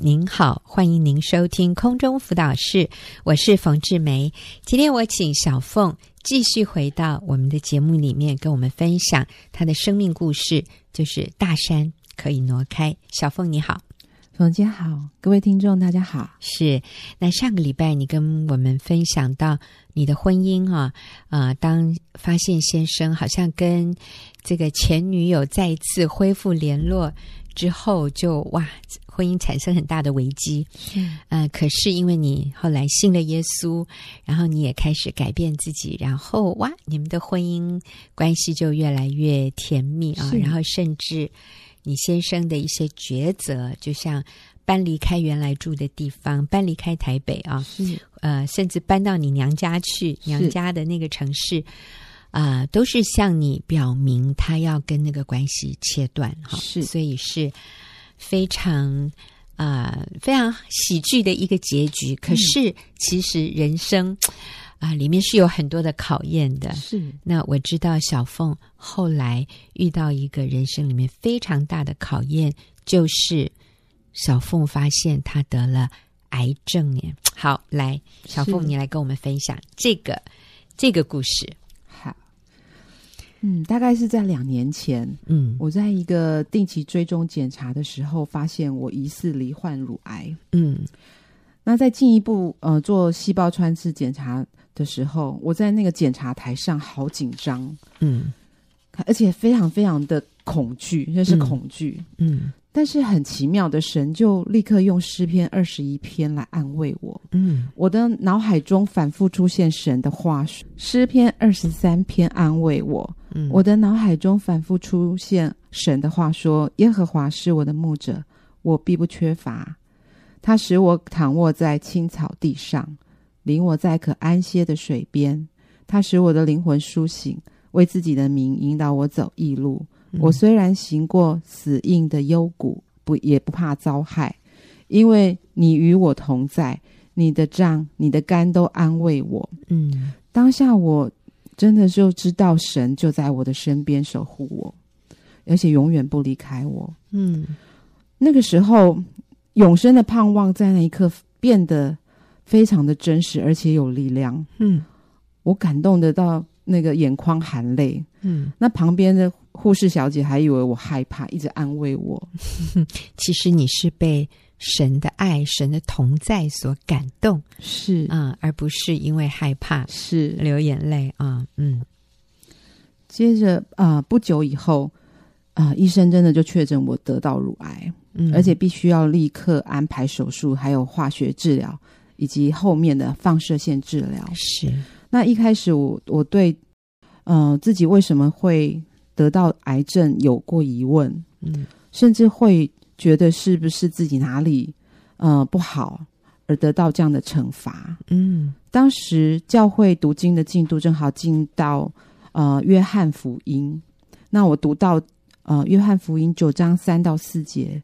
您好，欢迎您收听空中辅导室，我是冯志梅。今天我请小凤继续回到我们的节目里面，跟我们分享她的生命故事，就是大山可以挪开。小凤你好，冯姐好，各位听众大家好。是，那上个礼拜你跟我们分享到你的婚姻啊，啊、呃，当发现先生好像跟这个前女友再一次恢复联络。之后就哇，婚姻产生很大的危机。嗯、呃，可是因为你后来信了耶稣，然后你也开始改变自己，然后哇，你们的婚姻关系就越来越甜蜜啊。然后甚至你先生的一些抉择，就像搬离开原来住的地方，搬离开台北啊，是呃，甚至搬到你娘家去，娘家的那个城市。啊、呃，都是向你表明他要跟那个关系切断哈，是，所以是非常啊、呃、非常喜剧的一个结局。可是其实人生啊、呃、里面是有很多的考验的。是，那我知道小凤后来遇到一个人生里面非常大的考验，就是小凤发现她得了癌症耶。好，来，小凤你来跟我们分享这个这个故事。嗯，大概是在两年前，嗯，我在一个定期追踪检查的时候，发现我疑似罹患乳癌。嗯，那在进一步呃做细胞穿刺检查的时候，我在那个检查台上好紧张，嗯，而且非常非常的恐惧，那是恐惧，嗯。嗯但是很奇妙的，神就立刻用诗篇二十一篇来安慰我。嗯，我的脑海中反复出现神的话，诗篇二十三篇安慰我。嗯，我的脑海中反复出现神的话说，耶和华是我的牧者，我必不缺乏。他使我躺卧在青草地上，领我在可安歇的水边。他使我的灵魂苏醒，为自己的名引导我走义路。我虽然行过死荫的幽谷，不也不怕遭害，因为你与我同在，你的杖、你的竿都安慰我。嗯，当下我真的就知道神就在我的身边守护我，而且永远不离开我。嗯，那个时候永生的盼望在那一刻变得非常的真实，而且有力量。嗯，我感动得到那个眼眶含泪。嗯，那旁边的。护士小姐还以为我害怕，一直安慰我。其实你是被神的爱、神的同在所感动，是啊、嗯，而不是因为害怕是流眼泪啊。嗯，接着啊、呃，不久以后啊、呃，医生真的就确诊我得到乳癌，嗯，而且必须要立刻安排手术，还有化学治疗，以及后面的放射线治疗。是那一开始我我对嗯、呃、自己为什么会。得到癌症有过疑问，嗯，甚至会觉得是不是自己哪里呃不好而得到这样的惩罚，嗯，当时教会读经的进度正好进到呃约翰福音，那我读到呃约翰福音九章三到四节，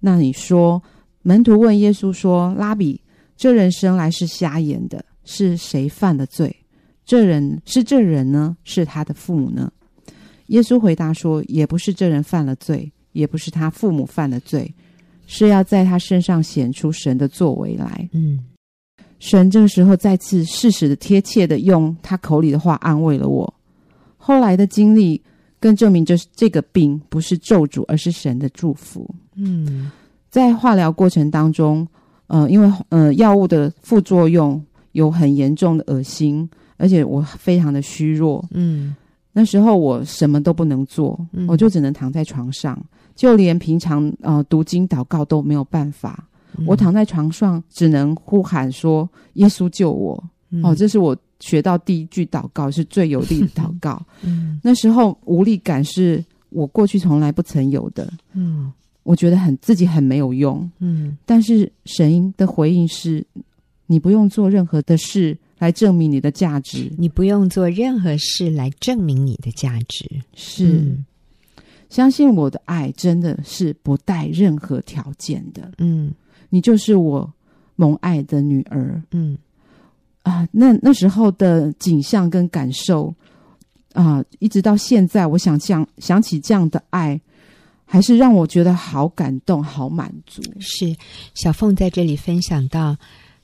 那你说门徒问耶稣说：“拉比，这人生来是瞎眼的，是谁犯了罪？这人是这人呢？是他的父母呢？”耶稣回答说：“也不是这人犯了罪，也不是他父母犯了罪，是要在他身上显出神的作为来。”嗯，神这个时候再次适时的、贴切的用他口里的话安慰了我。后来的经历更证明，就是这个病不是咒诅，而是神的祝福。嗯，在化疗过程当中，呃，因为呃药物的副作用有很严重的恶心，而且我非常的虚弱。嗯。那时候我什么都不能做，嗯、我就只能躺在床上，就连平常呃读经祷告都没有办法。嗯、我躺在床上，只能呼喊说：“耶稣救我！”嗯、哦，这是我学到第一句祷告，是最有力的祷告。嗯、那时候无力感是我过去从来不曾有的。嗯，我觉得很自己很没有用。嗯，但是神的回应是：你不用做任何的事。来证明你的价值，你不用做任何事来证明你的价值。是，嗯、相信我的爱真的是不带任何条件的。嗯，你就是我蒙爱的女儿。嗯，啊，那那时候的景象跟感受啊，一直到现在，我想想想起这样的爱，还是让我觉得好感动、好满足。是小凤在这里分享到，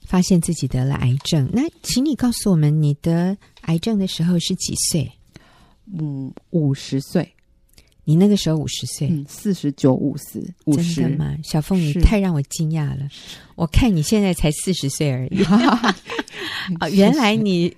发现自己得了癌症。那请你告诉我们，你得癌症的时候是几岁？嗯，五十岁。你那个时候五十岁？嗯，四十九、五十、五十。真的吗？小凤，你太让我惊讶了。我看你现在才四十岁而已。啊、哦，原来你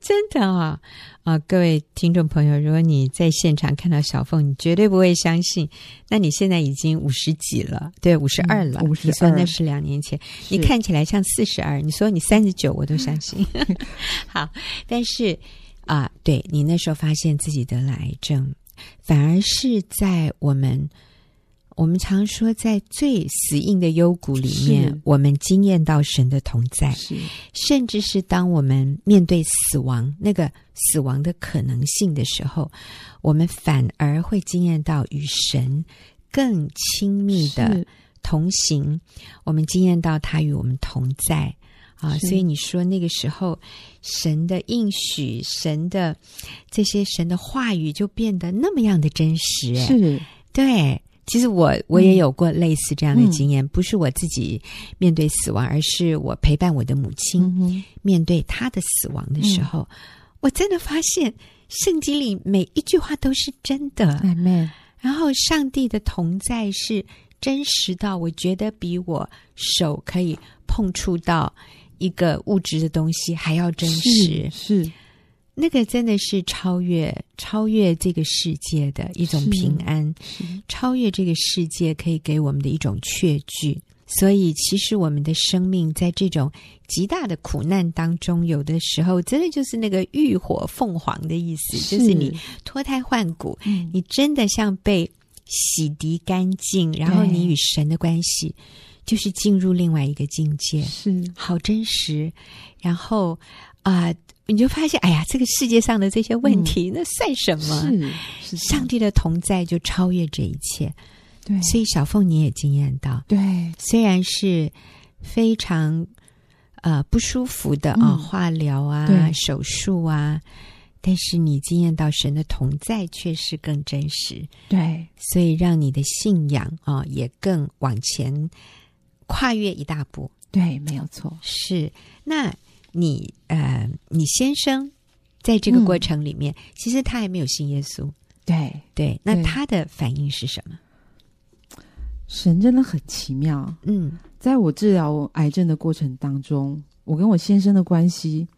真的啊、哦！啊、哦，各位听众朋友，如果你在现场看到小凤，你绝对不会相信。那你现在已经五十几了，对，五十二了。五十二，你说那是两年前，你看起来像四十二。你说你三十九，我都相信。好，但是啊、呃，对你那时候发现自己得了癌症。反而是在我们，我们常说在最死硬的幽谷里面，我们惊艳到神的同在，是，甚至是当我们面对死亡那个死亡的可能性的时候，我们反而会惊艳到与神更亲密的同行，我们惊艳到他与我们同在。啊，所以你说那个时候，神的应许、神的这些神的话语就变得那么样的真实。是，对。其实我我也有过类似这样的经验，嗯、不是我自己面对死亡，而是我陪伴我的母亲、嗯、面对她的死亡的时候，嗯、我真的发现圣经里每一句话都是真的。然后上帝的同在是真实到我觉得比我手可以碰触到。一个物质的东西还要真实，是，是。那个真的是超越超越这个世界的一种平安，超越这个世界可以给我们的一种确据。所以，其实我们的生命在这种极大的苦难当中，有的时候真的就是那个浴火凤凰的意思，是。就是你脱胎换骨，嗯、你真的像被洗涤干净，然后你与神的关系。就是进入另外一个境界，是好真实。然后啊、呃，你就发现，哎呀，这个世界上的这些问题，嗯、那算什么？是，是上帝的同在就超越这一切。对，所以小凤你也惊艳到，对，虽然是非常呃不舒服的啊、嗯，化疗啊，手术啊，但是你惊艳到神的同在却是更真实。对，所以让你的信仰啊、呃、也更往前。跨越一大步，对，没有错。是，那你呃，你先生在这个过程里面，嗯、其实他还没有信耶稣。对对，那他的反应是什么？神真的很奇妙。嗯，在我治疗癌症的过程当中，我跟我先生的关系，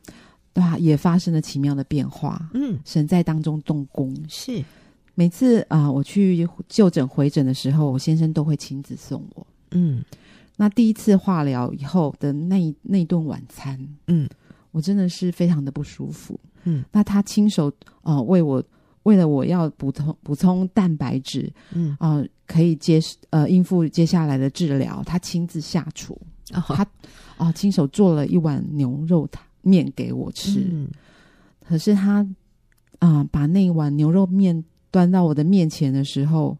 对吧，也发生了奇妙的变化。嗯，神在当中动工。是，每次啊、呃，我去就诊回诊的时候，我先生都会亲自送我。嗯。那第一次化疗以后的那那顿晚餐，嗯，我真的是非常的不舒服，嗯。那他亲手呃为我为了我要补充补充蛋白质，嗯啊、呃，可以接呃应付接下来的治疗，他亲自下厨，哦、他啊、呃、亲手做了一碗牛肉面给我吃。嗯、可是他啊、呃、把那一碗牛肉面端到我的面前的时候，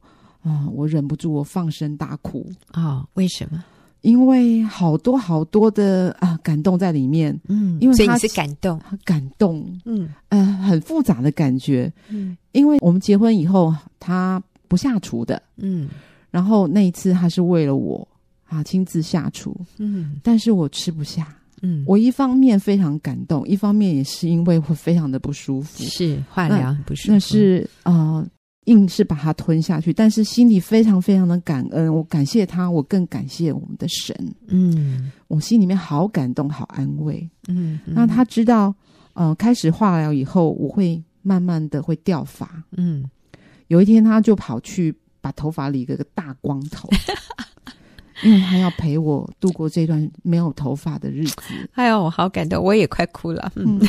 啊、呃，我忍不住我放声大哭啊、哦？为什么？因为好多好多的啊感动在里面，嗯，因为他所以你是感动，感动，嗯，呃，很复杂的感觉，嗯，因为我们结婚以后他不下厨的，嗯，然后那一次他是为了我啊亲自下厨，嗯，但是我吃不下，嗯，我一方面非常感动，一方面也是因为我非常的不舒服，是化疗很不舒服，那是啊。呃硬是把它吞下去，但是心里非常非常的感恩。我感谢他，我更感谢我们的神。嗯，我心里面好感动，好安慰。嗯，嗯，那他知道，呃，开始化疗以后，我会慢慢的会掉发。嗯，有一天他就跑去把头发理个个大光头，因为他要陪我度过这段没有头发的日子。哎呦，我好感动，我也快哭了。嗯，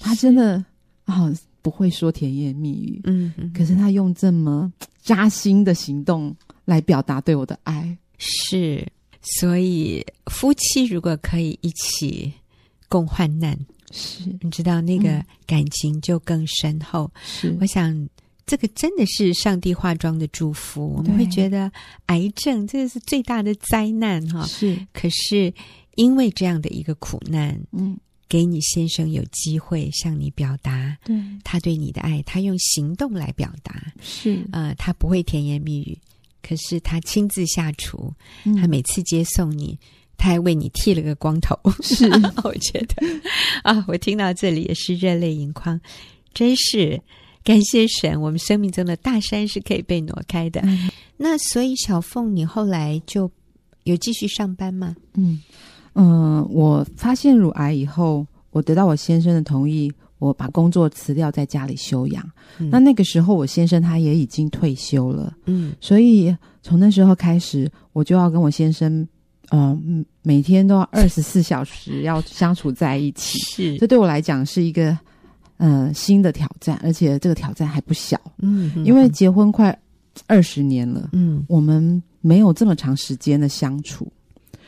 他真的啊。哦不会说甜言蜜语，嗯，嗯，可是他用这么扎心的行动来表达对我的爱，是，所以夫妻如果可以一起共患难，是，你知道那个感情就更深厚。是，我想这个真的是上帝化妆的祝福。我们会觉得癌症这个是最大的灾难哈，是，可是因为这样的一个苦难，嗯。给你先生有机会向你表达对他对你的爱，他用行动来表达。是呃，他不会甜言蜜语，可是他亲自下厨，嗯他每次接送你，他还为你剃了个光头。是，我觉得啊，我听到这里也是热泪盈眶，真是感谢神，我们生命中的大山是可以被挪开的。嗯那所以小凤，你后来就有继续上班吗？嗯嗯、呃，我发现乳癌以后，我得到我先生的同意，我把工作辞掉，在家里休养。嗯、那那个时候，我先生他也已经退休了，嗯，所以从那时候开始，我就要跟我先生，嗯、呃，每天都要二十四小时要相处在一起。是，这对我来讲是一个嗯、呃、新的挑战，而且这个挑战还不小。嗯，嗯因为结婚快二十年了，嗯，我们没有这么长时间的相处。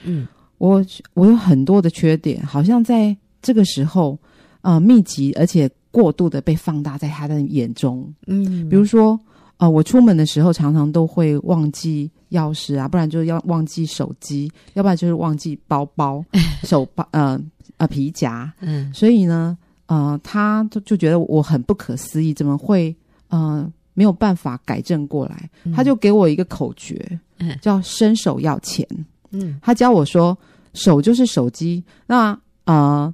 嗯，我我有很多的缺点，好像在这个时候，呃，密集而且过度的被放大在他的眼中。嗯，比如说，呃，我出门的时候常常都会忘记钥匙啊，不然就是要忘记手机，要不然就是忘记包包、手包、呃呃皮夹。嗯，所以呢，呃，他就就觉得我很不可思议，怎么会呃没有办法改正过来？嗯他就给我一个口诀，嗯叫“伸手要钱”。嗯，他教我说，手就是手机，那呃，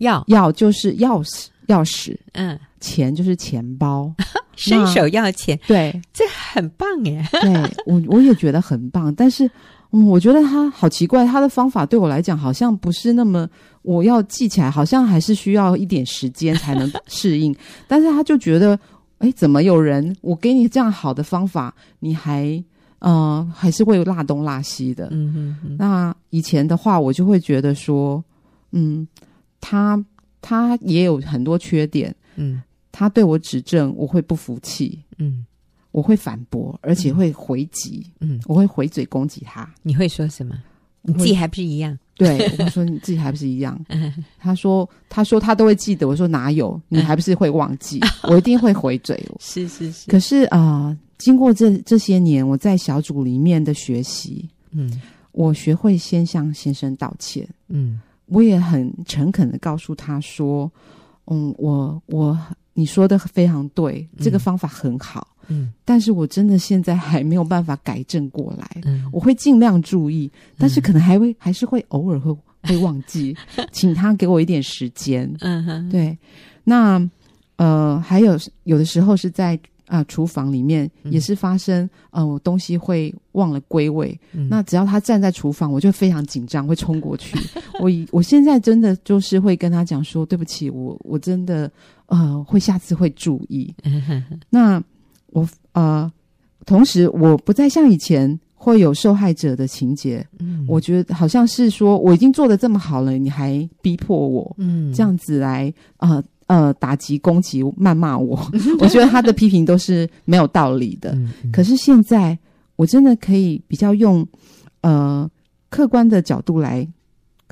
钥钥就是钥匙，钥匙，嗯，钱就是钱包，伸手要钱，对，这很棒耶。对我我也觉得很棒，但是嗯，我觉得他好奇怪，他的方法对我来讲好像不是那么我要记起来，好像还是需要一点时间才能适应，但是他就觉得，哎，怎么有人我给你这样好的方法，你还。嗯、呃，还是会落东落西的。嗯哼哼。那以前的话，我就会觉得说，嗯，他他也有很多缺点。嗯，他对我指正，我会不服气。嗯，我会反驳，而且会回击。嗯，我会回嘴攻击他。你会说什么？你自己还不是一样？对，我会说你自己还不是一样。嗯、他说，他说他都会记得。我说哪有？你还不是会忘记？嗯、我一定会回嘴。是是是。可是啊。呃经过这这些年，我在小组里面的学习，嗯，我学会先向先生道歉，嗯，我也很诚恳的告诉他说，嗯，我我你说的非常对，这个方法很好，嗯，但是我真的现在还没有办法改正过来，嗯，我会尽量注意，但是可能还会、嗯、还是会偶尔会 会忘记，请他给我一点时间，嗯哼，对，那呃，还有有的时候是在。啊，厨房里面也是发生，嗯、呃，我东西会忘了归位。嗯、那只要他站在厨房，我就非常紧张，会冲过去。我 我现在真的就是会跟他讲说，对不起，我我真的呃会下次会注意。那我呃，同时我不再像以前会有受害者的情节。嗯，我觉得好像是说我已经做的这么好了，你还逼迫我，嗯，这样子来呃。呃，打击、攻击、谩骂我，我觉得他的批评都是没有道理的。可是现在，我真的可以比较用呃客观的角度来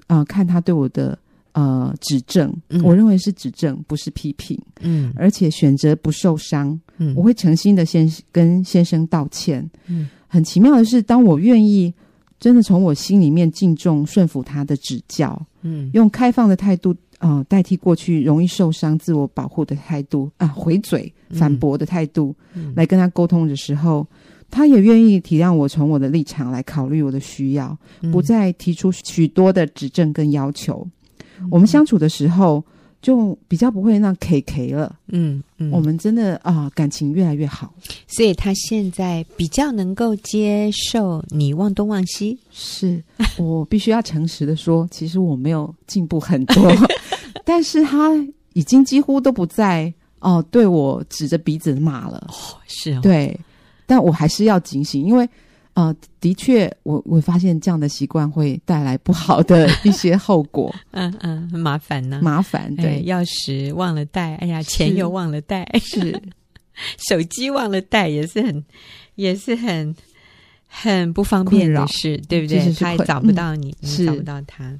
呃看他对我的呃指正。嗯、我认为是指正，不是批评。嗯，而且选择不受伤。嗯，我会诚心的先跟先生道歉。嗯，很奇妙的是，当我愿意真的从我心里面敬重、顺服他的指教，嗯，用开放的态度。啊、呃，代替过去容易受伤、自我保护的态度啊，回嘴反驳的态度，嗯、来跟他沟通的时候，他也愿意体谅我，从我的立场来考虑我的需要，嗯、不再提出许多的指正跟要求。嗯、我们相处的时候，就比较不会那 K K 了。嗯嗯，我们真的啊、呃，感情越来越好。所以他现在比较能够接受你忘东忘西。是我必须要诚实的说，其实我没有进步很多。但是他已经几乎都不在哦、呃、对我指着鼻子骂了，哦，是哦，对，但我还是要警醒，因为呃，的确，我我发现这样的习惯会带来不好的一些后果，嗯 嗯，很麻烦呢，麻烦，对，钥匙忘了带，哎呀，钱又忘了带，是，手机忘了带，也是很，也是很很不方便的事，对不对？他也找不到你，嗯、你找不到他。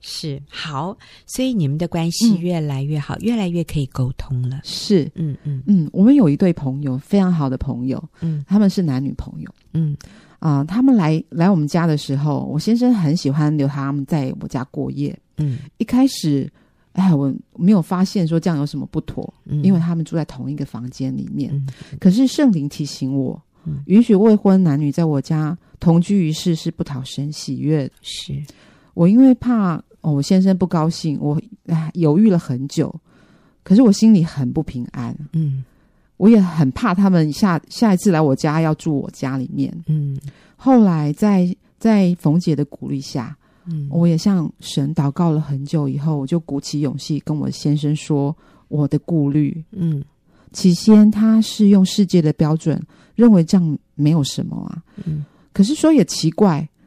是。好，所以你们的关系越来越好，嗯、越来越可以沟通了。是，嗯嗯。嗯，我们有一对朋友，非常好的朋友，嗯，他们是男女朋友，嗯。啊、呃，他们来来我们家的时候，我先生很喜欢留他们在我家过夜，嗯，一开始哎，我没有发现说这样有什么不妥，嗯、因为他们住在同一个房间里面。嗯、可是圣灵提醒我，嗯、允许未婚男女在我家同居一室是不讨神喜悦的。是。我因为怕哦，我先生不高兴，我哎犹豫了很久。可是我心里很不平安。嗯，我也很怕他们下下一次来我家要住我家里面。嗯，后来在在冯姐的鼓励下。嗯，我也向神祷告了很久，以后我就鼓起勇气跟我先生说我的顾虑。嗯，起先他是用世界的标准认为这样没有什么啊。嗯，可是说也奇怪，我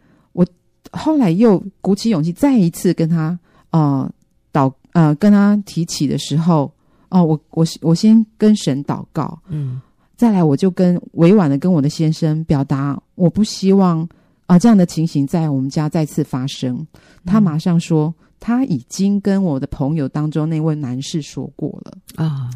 后来又鼓起勇气再一次跟他呃祷呃跟他提起的时候，哦、呃，我我我先跟神祷告，嗯，再来我就跟委婉的跟我的先生表达，我不希望。啊，这样的情形在我们家再次发生。他马上说，嗯、他已经跟我的朋友当中那位男士说过了啊。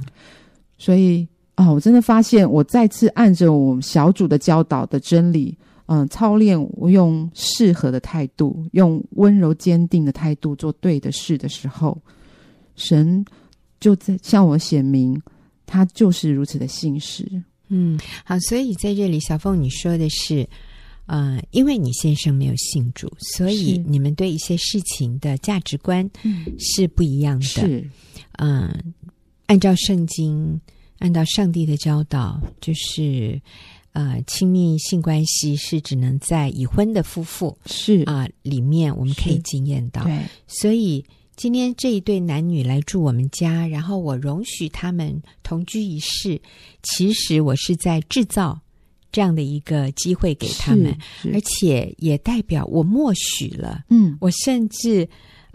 所以啊，我真的发现，我再次按着我们小组的教导的真理，嗯、呃，操练我用适合的态度，用温柔坚定的态度做对的事的时候，神就在向我显明，他就是如此的信实。嗯，好，所以在这里，小凤你说的是。呃，因为你先生没有信主，所以你们对一些事情的价值观是不一样的。是，嗯、呃，按照圣经，按照上帝的教导，就是呃，亲密性关系是只能在已婚的夫妇是啊、呃、里面我们可以经验到。对，所以今天这一对男女来住我们家，然后我容许他们同居一室，其实我是在制造。这样的一个机会给他们，而且也代表我默许了。嗯，我甚至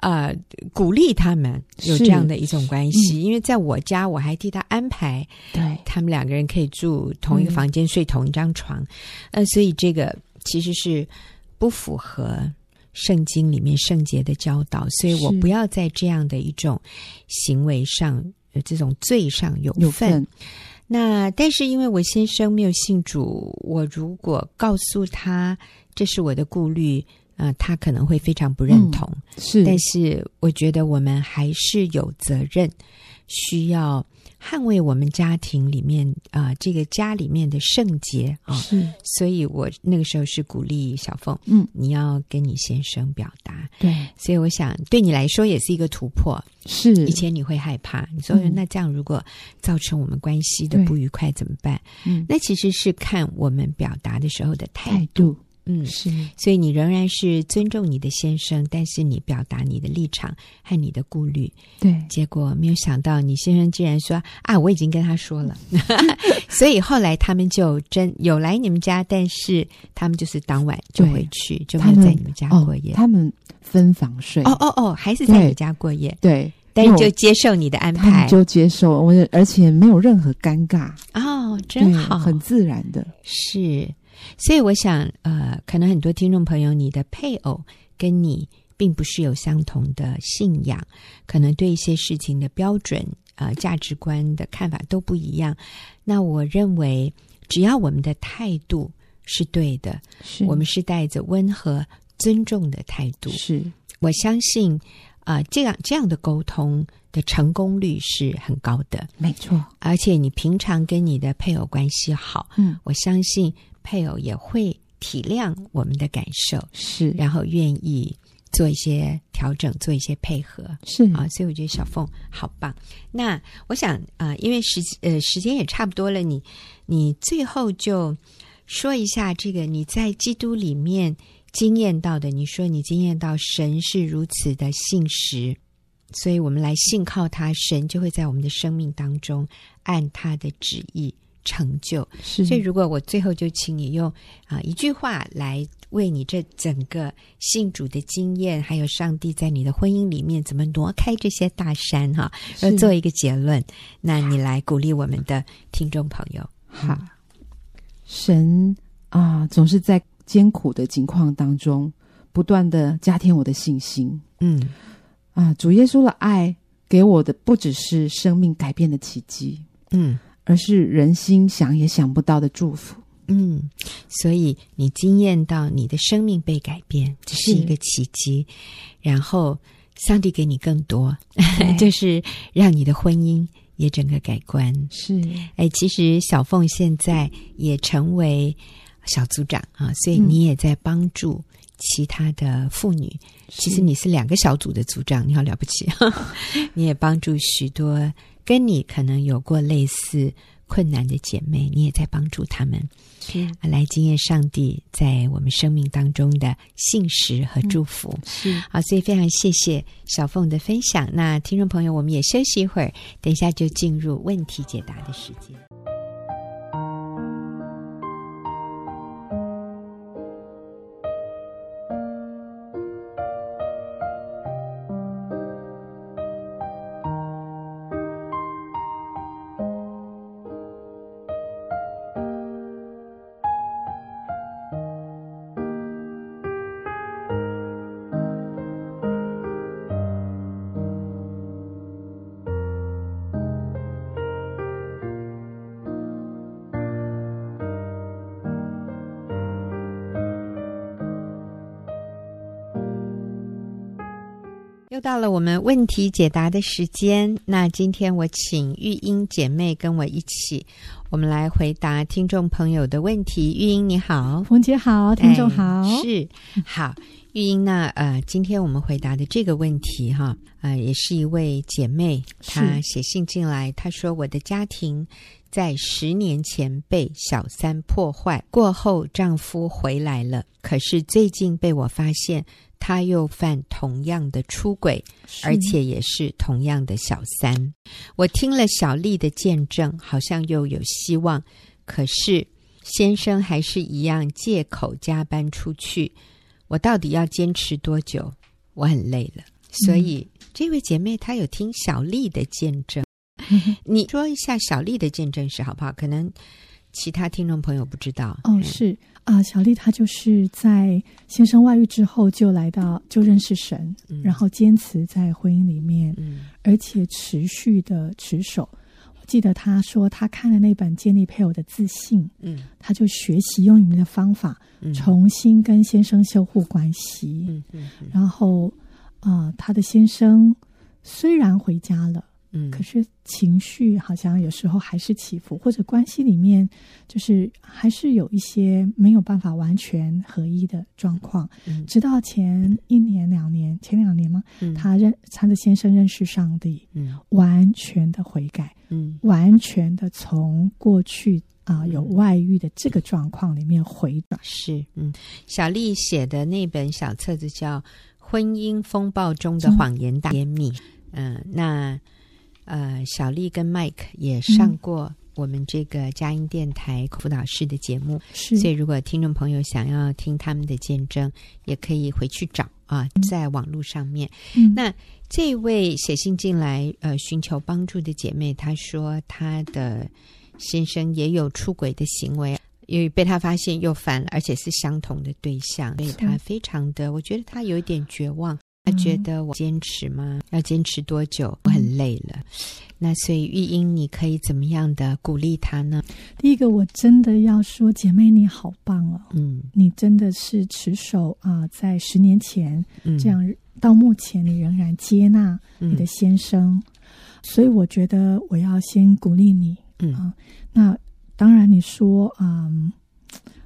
呃鼓励他们有这样的一种关系，因为在我家我还替他安排，对他们两个人可以住同一个房间，睡同一张床。呃，所以这个其实是不符合圣经里面圣洁的教导，所以我不要在这样的一种行为上，这种罪上有份。有份那但是因为我先生没有信主，我如果告诉他这是我的顾虑，呃，他可能会非常不认同。嗯、是，但是我觉得我们还是有责任，需要。捍卫我们家庭里面啊、呃，这个家里面的圣洁啊，是，所以我那个时候是鼓励小凤，嗯，你要跟你先生表达，对，所以我想对你来说也是一个突破，是，以前你会害怕，你说、嗯、那这样如果造成我们关系的不愉快怎么办？嗯，那其实是看我们表达的时候的态度。嗯，是，所以你仍然是尊重你的先生，但是你表达你的立场和你的顾虑。对，结果没有想到你先生竟然说啊，我已经跟他说了，所以后来他们就真有来你们家，但是他们就是当晚就回去，就没有在你们家过夜。他们，哦、他们分房睡。哦哦哦，还是在你家过夜。对，但是就接受你的安排，就接受我，而且没有任何尴尬。哦，真好，很自然的，是。所以我想，呃，可能很多听众朋友，你的配偶跟你并不是有相同的信仰，可能对一些事情的标准、呃价值观的看法都不一样。那我认为，只要我们的态度是对的，是我们是带着温和、尊重的态度，是我相信，啊、呃，这样这样的沟通的成功率是很高的，没错。而且你平常跟你的配偶关系好，嗯，我相信。配偶也会体谅我们的感受，是，然后愿意做一些调整，做一些配合，是啊，所以我觉得小凤好棒。那我想啊、呃，因为时呃时间也差不多了，你你最后就说一下这个你在基督里面经验到的。你说你经验到神是如此的信实，所以我们来信靠他，神就会在我们的生命当中按他的旨意。成就，是。所以如果我最后就请你用啊、呃、一句话来为你这整个信主的经验，还有上帝在你的婚姻里面怎么挪开这些大山哈，要做一个结论。那你来鼓励我们的听众朋友。好，神啊，总是在艰苦的境况当中，不断的加添我的信心。嗯，啊，主耶稣的爱给我的不只是生命改变的奇迹。嗯。而是人心想也想不到的祝福，嗯，所以你惊艳到你的生命被改变，这是一个奇迹。然后上帝给你更多，就是让你的婚姻也整个改观。是，哎，其实小凤现在也成为小组长啊，所以你也在帮助其他的妇女。嗯、其实你是两个小组的组长，你好了不起，你也帮助许多跟你可能有过类似困难的姐妹，你也在帮助她们。是来经验上帝在我们生命当中的信实和祝福。嗯、是好，所以非常谢谢小凤的分享。那听众朋友，我们也休息一会儿，等一下就进入问题解答的时间。到了我们问题解答的时间。那今天我请玉英姐妹跟我一起，我们来回答听众朋友的问题。玉英你好，冯姐好，听众好，哎、是好。玉英呢，呃，今天我们回答的这个问题哈，呃，也是一位姐妹，她写信进来，她说我的家庭在十年前被小三破坏，过后丈夫回来了，可是最近被我发现。他又犯同样的出轨，而且也是同样的小三。我听了小丽的见证，好像又有希望。可是先生还是一样借口加班出去。我到底要坚持多久？我很累了。所以、嗯、这位姐妹她有听小丽的见证，你说一下小丽的见证是好不好？可能其他听众朋友不知道。哦，是。啊，小丽她就是在先生外遇之后就来到就认识神，嗯、然后坚持在婚姻里面，嗯、而且持续的持守。我记得她说，她看了那本《建立配偶的自信》，嗯，她就学习用你们的方法，嗯、重新跟先生修复关系。嗯嗯嗯、然后啊，她的先生虽然回家了。嗯，可是情绪好像有时候还是起伏，或者关系里面就是还是有一些没有办法完全合一的状况。嗯，直到前一年、两年，前两年吗？嗯，他认他的先生认识上帝，嗯，完全的悔改，嗯，完全的从过去啊、呃、有外遇的这个状况里面回转。是，嗯，小丽写的那本小册子叫《婚姻风暴中的谎言大揭秘》。嗯，呃、那。呃，小丽跟 Mike 也上过我们这个佳音电台辅导室的节目，是所以如果听众朋友想要听他们的见证，也可以回去找啊，在网络上面。嗯、那这位写信进来呃寻求帮助的姐妹，她说她的先生也有出轨的行为，因为被她发现又犯了，而且是相同的对象，所以她非常的，我觉得她有一点绝望。他觉得我坚持吗？要坚持多久？我很累了。那所以玉英，你可以怎么样的鼓励他呢？第一个，我真的要说，姐妹你好棒哦！嗯，你真的是持守啊、呃，在十年前、嗯、这样到目前，你仍然接纳你的先生，嗯、所以我觉得我要先鼓励你。嗯啊，那当然你说嗯。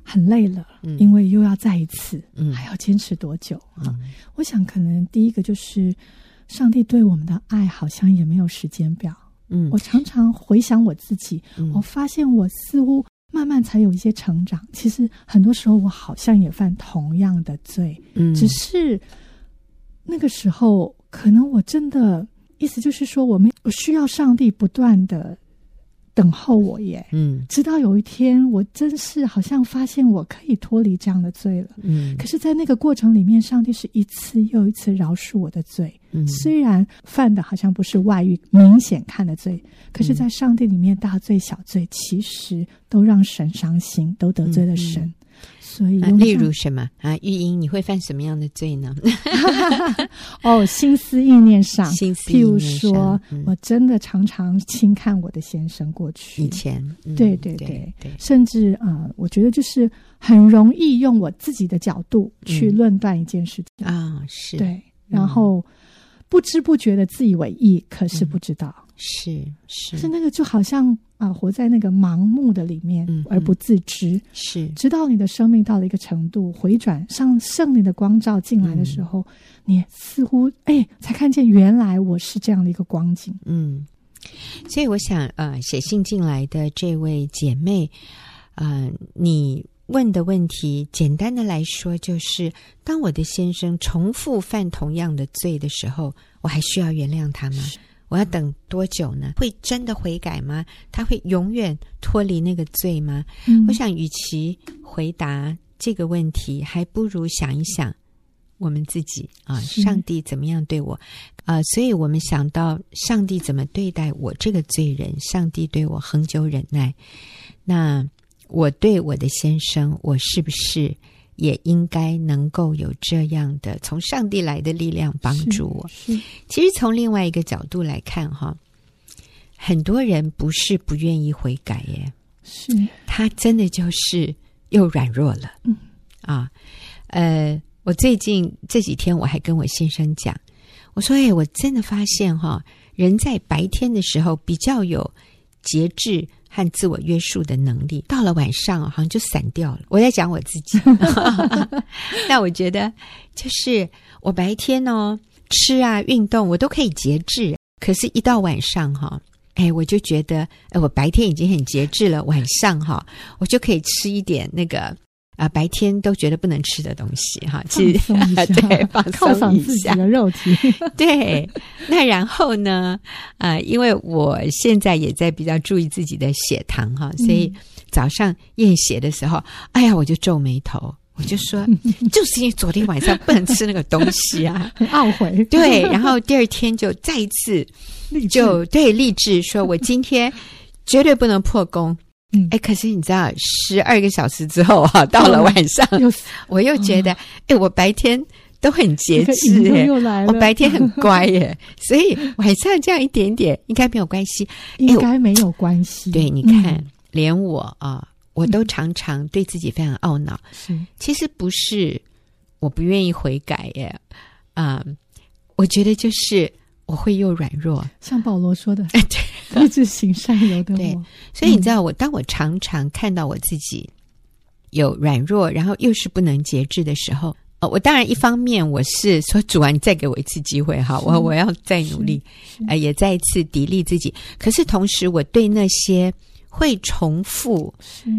很累了，嗯、因为又要再一次，嗯、还要坚持多久啊？嗯、我想，可能第一个就是，上帝对我们的爱好像也没有时间表。嗯，我常常回想我自己，嗯、我发现我似乎慢慢才有一些成长。其实很多时候，我好像也犯同样的罪。嗯，只是那个时候，可能我真的意思就是说，我们我需要上帝不断的。等候我耶，嗯，直到有一天，我真是好像发现我可以脱离这样的罪了，嗯。可是，在那个过程里面，上帝是一次又一次饶恕我的罪，嗯。虽然犯的好像不是外遇明显看的罪，可是，在上帝里面，大罪小罪其实都让神伤心，都得罪了神。嗯嗯所以、啊，例如什么啊？玉英，你会犯什么样的罪呢？哦，心思意念上，心思譬如说，嗯、我真的常常轻看我的先生过去以前，嗯、对对对，甚至啊、呃，我觉得就是很容易用我自己的角度去论断一件事情、嗯、啊，是对，然后。不知不觉的自以为意，可是不知道。嗯是是，是那个就好像啊、呃，活在那个盲目的里面而不自知。是，直到你的生命到了一个程度，回转，上圣灵的光照进来的时候，嗯、你似乎哎，才看见原来我是这样的一个光景。嗯，所以我想，呃，写信进来的这位姐妹，呃，你问的问题，简单的来说，就是当我的先生重复犯同样的罪的时候，我还需要原谅他吗？我要等多久呢？会真的悔改吗？他会永远脱离那个罪吗？嗯、我想，与其回答这个问题，还不如想一想我们自己啊，上帝怎么样对我啊？所以我们想到上帝怎么对待我这个罪人，上帝对我恒久忍耐。那我对我的先生，我是不是？也应该能够有这样的从上帝来的力量帮助我。其实从另外一个角度来看，哈，很多人不是不愿意悔改耶，是他真的就是又软弱了。嗯啊，呃，我最近这几天我还跟我先生讲，我说：“哎，我真的发现哈，人在白天的时候比较有节制。”和自我约束的能力，到了晚上好像就散掉了。我在讲我自己，那我觉得就是我白天哦吃啊运动我都可以节制，可是，一到晚上哈，哎，我就觉得哎，我白天已经很节制了，晚上哈，我就可以吃一点那个。啊，白天都觉得不能吃的东西，哈，其实对，放松一下 的肉体。对，那然后呢？呃，因为我现在也在比较注意自己的血糖，哈，所以早上验血的时候，哎呀，我就皱眉头，我就说，就是因为昨天晚上不能吃那个东西啊，很懊悔。对，然后第二天就再一次就对励志说，我今天绝对不能破功。嗯，哎，可是你知道，十二个小时之后啊，到了晚上，又我又觉得，哎，我白天都很节制，耶，我白天很乖 耶，所以晚上这样一点点应该没有关系，应该没有关系。对，你看，连我啊，我都常常对自己非常懊恼。是，其实不是我不愿意悔改耶，啊，我觉得就是。我会又软弱，像保罗说的，对，一直行善由得我。对，所以你知道我，我、嗯、当我常常看到我自己有软弱，然后又是不能节制的时候，呃，我当然一方面我是说，主啊，你再给我一次机会哈，我我要再努力，呃，也再一次砥砺自己。可是同时，我对那些会重复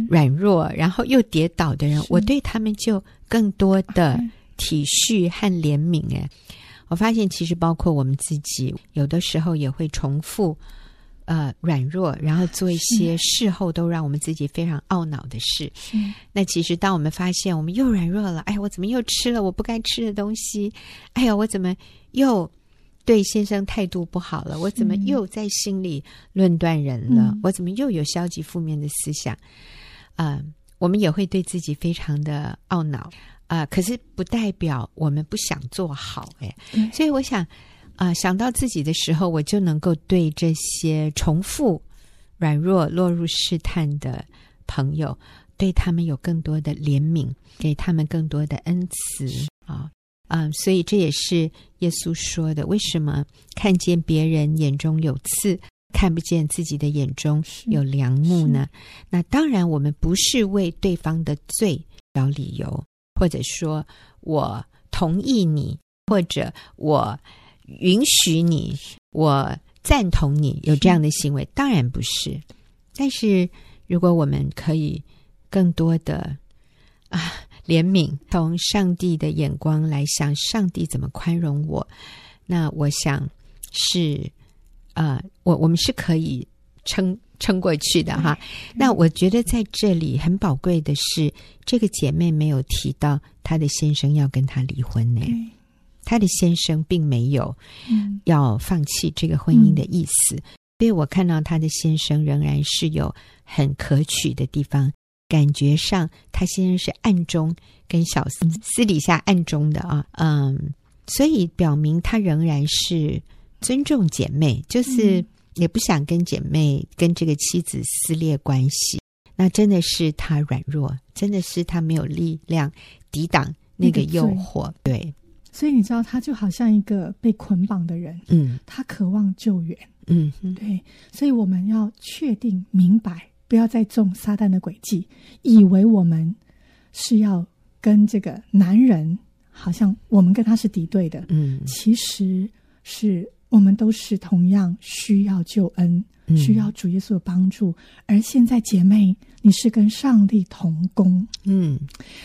软弱，然后又跌倒的人，我对他们就更多的体恤和怜悯。哎。我发现，其实包括我们自己，有的时候也会重复，呃，软弱，然后做一些事后都让我们自己非常懊恼的事。那其实，当我们发现我们又软弱了，哎，我怎么又吃了我不该吃的东西？哎呀，我怎么又对先生态度不好了？我怎么又在心里论断人了？我怎么又有消极负面的思想？啊、呃，我们也会对自己非常的懊恼。啊、呃，可是不代表我们不想做好，哎，嗯、所以我想，啊、呃，想到自己的时候，我就能够对这些重复软弱、落入试探的朋友，对他们有更多的怜悯，给他们更多的恩慈啊，嗯、呃，所以这也是耶稣说的：为什么看见别人眼中有刺，看不见自己的眼中有良木呢？那当然，我们不是为对方的罪找理由。或者说我同意你，或者我允许你，我赞同你有这样的行为，当然不是。但是如果我们可以更多的啊怜悯，从上帝的眼光来想，上帝怎么宽容我，那我想是啊，我我们是可以称。撑过去的哈，那我觉得在这里很宝贵的是，这个姐妹没有提到她的先生要跟她离婚呢，她的先生并没有要放弃这个婚姻的意思，所以我看到她的先生仍然是有很可取的地方，感觉上他先生是暗中跟小私私底下暗中的啊，嗯，所以表明他仍然是尊重姐妹，就是。也不想跟姐妹跟这个妻子撕裂关系，那真的是他软弱，真的是他没有力量抵挡那个诱惑。对，所以你知道，他就好像一个被捆绑的人，嗯，他渴望救援，嗯，对，所以我们要确定明白，不要再中撒旦的诡计，以为我们是要跟这个男人，好像我们跟他是敌对的，嗯，其实是我们都是同样需要救恩。需要主耶稣的帮助，而现在姐妹，你是跟上帝同工，嗯，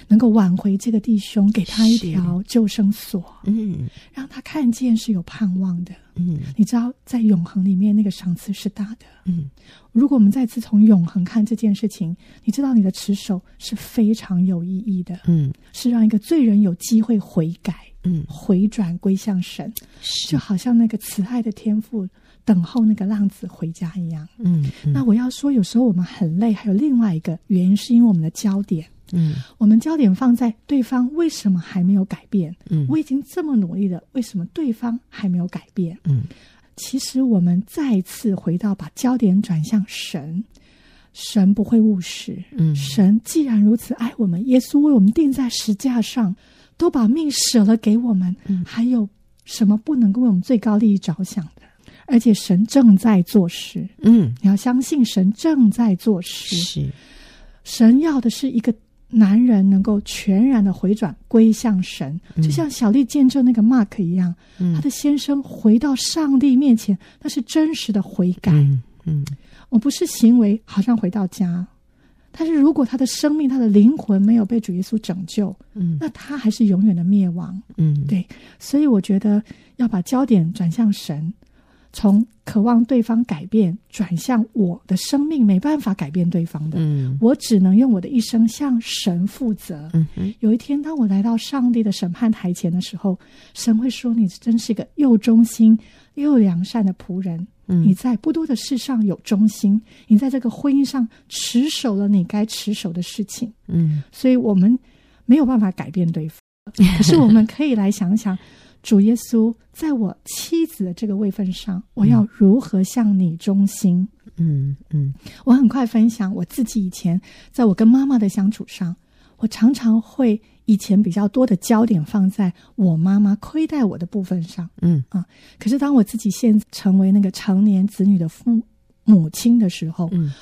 能够挽回这个弟兄，给他一条救生索，嗯，让他看见是有盼望的，嗯，你知道，在永恒里面那个赏赐是大的，嗯，如果我们再次从永恒看这件事情，你知道你的持守是非常有意义的，嗯，是让一个罪人有机会悔改，嗯，回转归向神，就好像那个慈爱的天父。等候那个浪子回家一样。嗯，嗯，那我要说，有时候我们很累，还有另外一个原因，是因为我们的焦点，嗯，我们焦点放在对方为什么还没有改变？嗯，我已经这么努力了，为什么对方还没有改变？嗯，其实我们再次回到把焦点转向神，神不会误事。嗯，神既然如此爱我们，耶稣为我们定在石架上，都把命舍了给我们，嗯，还有什么不能够为我们最高利益着想的？而且神正在做事，嗯，你要相信神正在做事。是，神要的是一个男人能够全然的回转归向神，嗯、就像小丽见证那个 Mark 一样，嗯、他的先生回到上帝面前，那是真实的悔改。嗯，嗯，我不是行为好像回到家，但是如果他的生命、他的灵魂没有被主耶稣拯救，嗯，那他还是永远的灭亡。嗯，对，所以我觉得要把焦点转向神。从渴望对方改变转向我的生命没办法改变对方的，嗯，我只能用我的一生向神负责。嗯，有一天当我来到上帝的审判台前的时候，神会说：“你真是一个又忠心又良善的仆人。嗯，你在不多的事上有忠心，你在这个婚姻上持守了你该持守的事情。嗯，所以我们没有办法改变对方，可是我们可以来想想。”主耶稣，在我妻子的这个位分上，我要如何向你忠心？嗯嗯，我很快分享我自己以前在我跟妈妈的相处上，我常常会以前比较多的焦点放在我妈妈亏待我的部分上。嗯啊，可是当我自己现成为那个成年子女的父母亲的时候，嗯。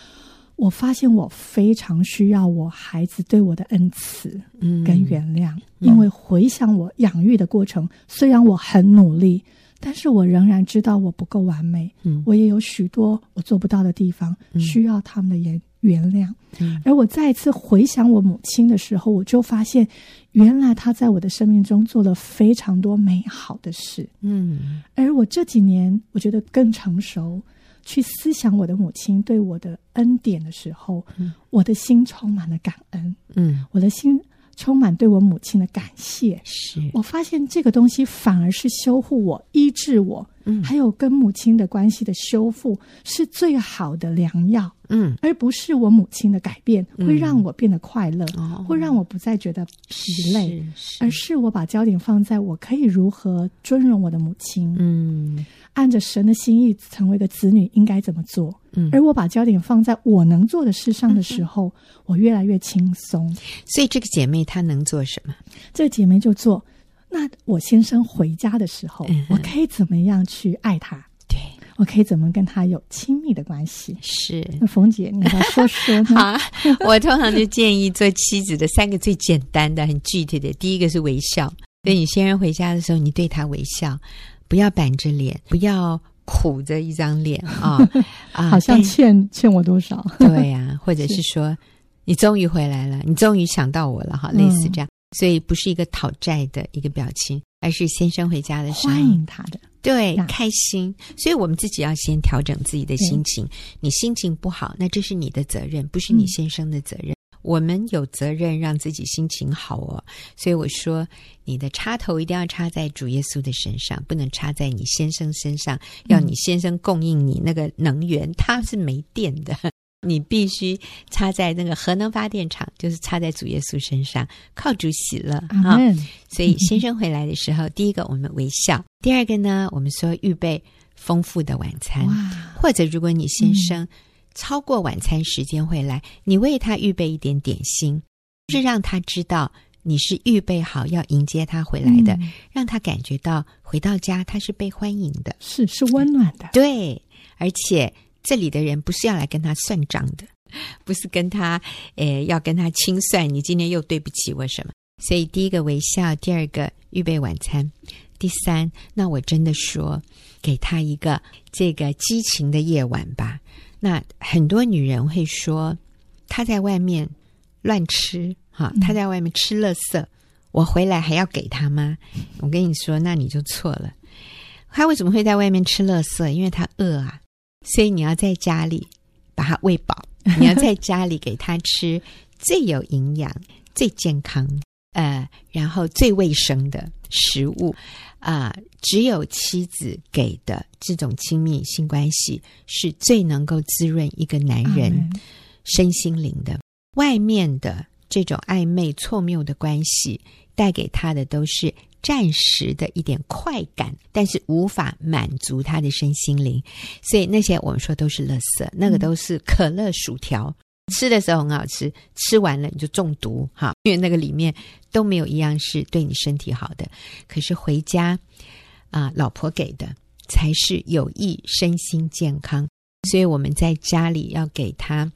我发现我非常需要我孩子对我的恩慈，嗯，跟原谅，嗯，因为回想我养育的过程，虽然我很努力，但是我仍然知道我不够完美，嗯，我也有许多我做不到的地方，嗯，需要他们的原原谅。嗯，而我再一次回想我母亲的时候，我就发现，原来她在我的生命中做了非常多美好的事，嗯，而我这几年我觉得更成熟。去思想我的母亲对我的恩典的时候，嗯，我的心充满了感恩，嗯，我的心充满对我母亲的感谢。是，我发现这个东西反而是修护我、医治我，嗯，还有跟母亲的关系的修复是最好的良药，嗯，而不是我母亲的改变会让我变得快乐，嗯，会让我不再觉得疲累，是，是，而是我把焦点放在我可以如何尊荣我的母亲，嗯。按着神的心意成为一个子女应该怎么做？嗯，而我把焦点放在我能做的事上的时候，嗯、我越来越轻松。所以这个姐妹她能做什么？这个姐妹就做。那我先生回家的时候，嗯、我可以怎么样去爱他？对，我可以怎么跟他有亲密的关系？是。那冯姐，你来说说。好，我通常就建议做妻子的三个最简单的、很具体的。第一个是微笑。等你先生回家的时候，你对他微笑。不要板着脸，不要苦着一张脸 啊！啊，好像欠欠我多少？对呀、啊，或者是说，是你终于回来了，你终于想到我了，哈，类似这样。嗯、所以不是一个讨债的一个表情，而是先生回家的时候欢迎他的，对，开心。所以我们自己要先调整自己的心情。你心情不好，那这是你的责任，不是你先生的责任。嗯我们有责任让自己心情好哦，所以我说，你的插头一定要插在主耶稣的身上，不能插在你先生身上。要你先生供应你那个能源，他是没电的，你必须插在那个核能发电厂，就是插在主耶稣身上，靠主喜乐啊。所以先生回来的时候，第一个我们微笑，第二个呢，我们说预备丰富的晚餐，或者如果你先生。超过晚餐时间回来，你为他预备一点点心，是让他知道你是预备好要迎接他回来的，嗯、让他感觉到回到家他是被欢迎的，是是温暖的。对，而且这里的人不是要来跟他算账的，不是跟他诶要跟他清算，你今天又对不起我什么？所以第一个微笑，第二个预备晚餐，第三，那我真的说，给他一个这个激情的夜晚吧。那很多女人会说，她在外面乱吃，哈，她在外面吃垃圾，嗯、我回来还要给她吗？我跟你说，那你就错了。她为什么会在外面吃垃圾？因为她饿啊，所以你要在家里把她喂饱，你要在家里给她吃最有营养、最健康。呃，然后最卫生的食物啊，呃，只有妻子给的这种亲密性关系是最能够滋润一个男人身心灵的。外面的这种暧昧错谬的关系带给他的都是暂时的一点快感，但是无法满足他的身心灵。所以那些我们说都是垃圾，那个都是可乐、薯条。吃的时候很好吃，吃完了你就中毒哈，因为那个里面都没有一样是对你身体好的。可是回家啊，老婆给的才是有益身心健康。所以我们在家里要给他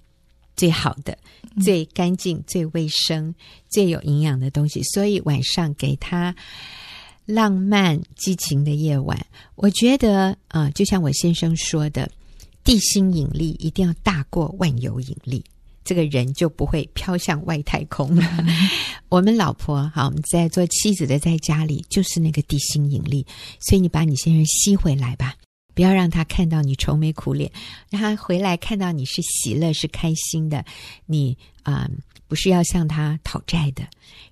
最好的、最干净、最卫生、最有营养的东西。所以晚上给他浪漫激情的夜晚，我觉得啊，就像我先生说的，地心引力一定要大过万有引力。这个人就不会飘向外太空了。我们老婆好，我们在做妻子的，在家里就是那个地心引力，所以你把你先生吸回来吧，不要让他看到你愁眉苦脸，让他回来看到你是喜乐、是开心的。你啊、呃，不是要向他讨债的，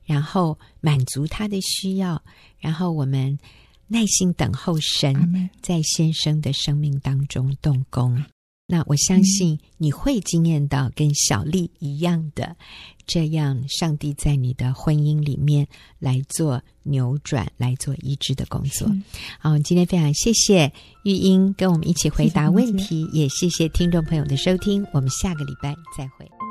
然后满足他的需要，然后我们耐心等候神在先生的生命当中动工。那我相信你会惊艳到跟小丽一样的，这样上帝在你的婚姻里面来做扭转、来做医治的工作。好，今天非常谢谢玉英跟我们一起回答问题，谢谢也谢谢听众朋友的收听，我们下个礼拜再会。